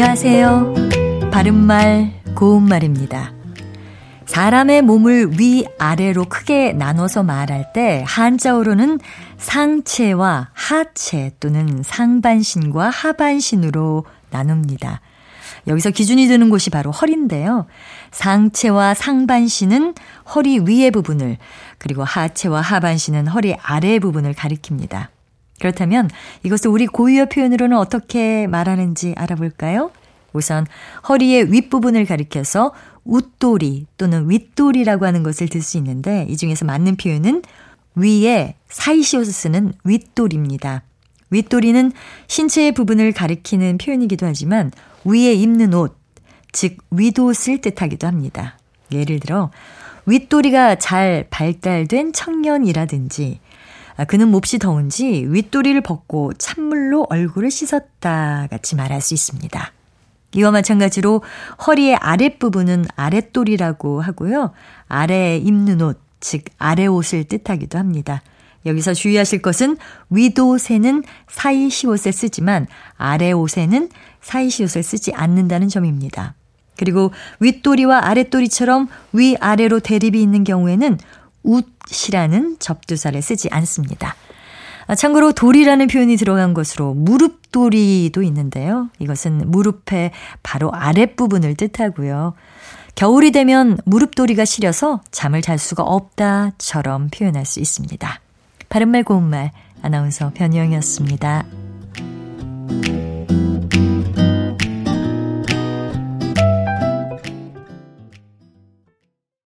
안녕하세요. 바른말, 고운말입니다. 사람의 몸을 위아래로 크게 나눠서 말할 때 한자어로는 상체와 하체 또는 상반신과 하반신으로 나눕니다. 여기서 기준이 되는 곳이 바로 허리인데요. 상체와 상반신은 허리 위의 부분을, 그리고 하체와 하반신은 허리 아래 부분을 가리킵니다. 그렇다면 이것을 우리 고유어 표현으로는 어떻게 말하는지 알아볼까요? 우선 허리의 윗부분을 가리켜서 웃돌이 또는 윗돌이라고 하는 것을 들 수 있는데 이 중에서 맞는 표현은 위에 사이시옷을 쓰는 윗돌입니다. 윗돌이는 신체의 부분을 가리키는 표현이기도 하지만 위에 입는 옷, 즉 윗옷을 뜻하기도 합니다. 예를 들어 윗돌이가 잘 발달된 청년이라든지 아, 그는 몹시 더운지 윗도리를 벗고 찬물로 얼굴을 씻었다 같이 말할 수 있습니다. 이와 마찬가지로 허리의 아랫부분은 아랫돌이라고 하고요. 아래에 입는 옷, 즉 아래 옷을 뜻하기도 합니다. 여기서 주의하실 것은 윗옷에는 사이시옷을 쓰지만 아래옷에는 사이시옷을 쓰지 않는다는 점입니다. 그리고 윗도리와 아랫도리처럼 위아래로 대립이 있는 경우에는 웃이라는 접두사를 쓰지 않습니다. 아, 참고로 돌이라는 표현이 들어간 것으로 무릎돌이도 있는데요. 이것은 무릎의 바로 아랫부분을 뜻하고요. 겨울이 되면 무릎돌이가 시려서 잠을 잘 수가 없다처럼 표현할 수 있습니다. 바른말 고운말 아나운서 변희영이었습니다.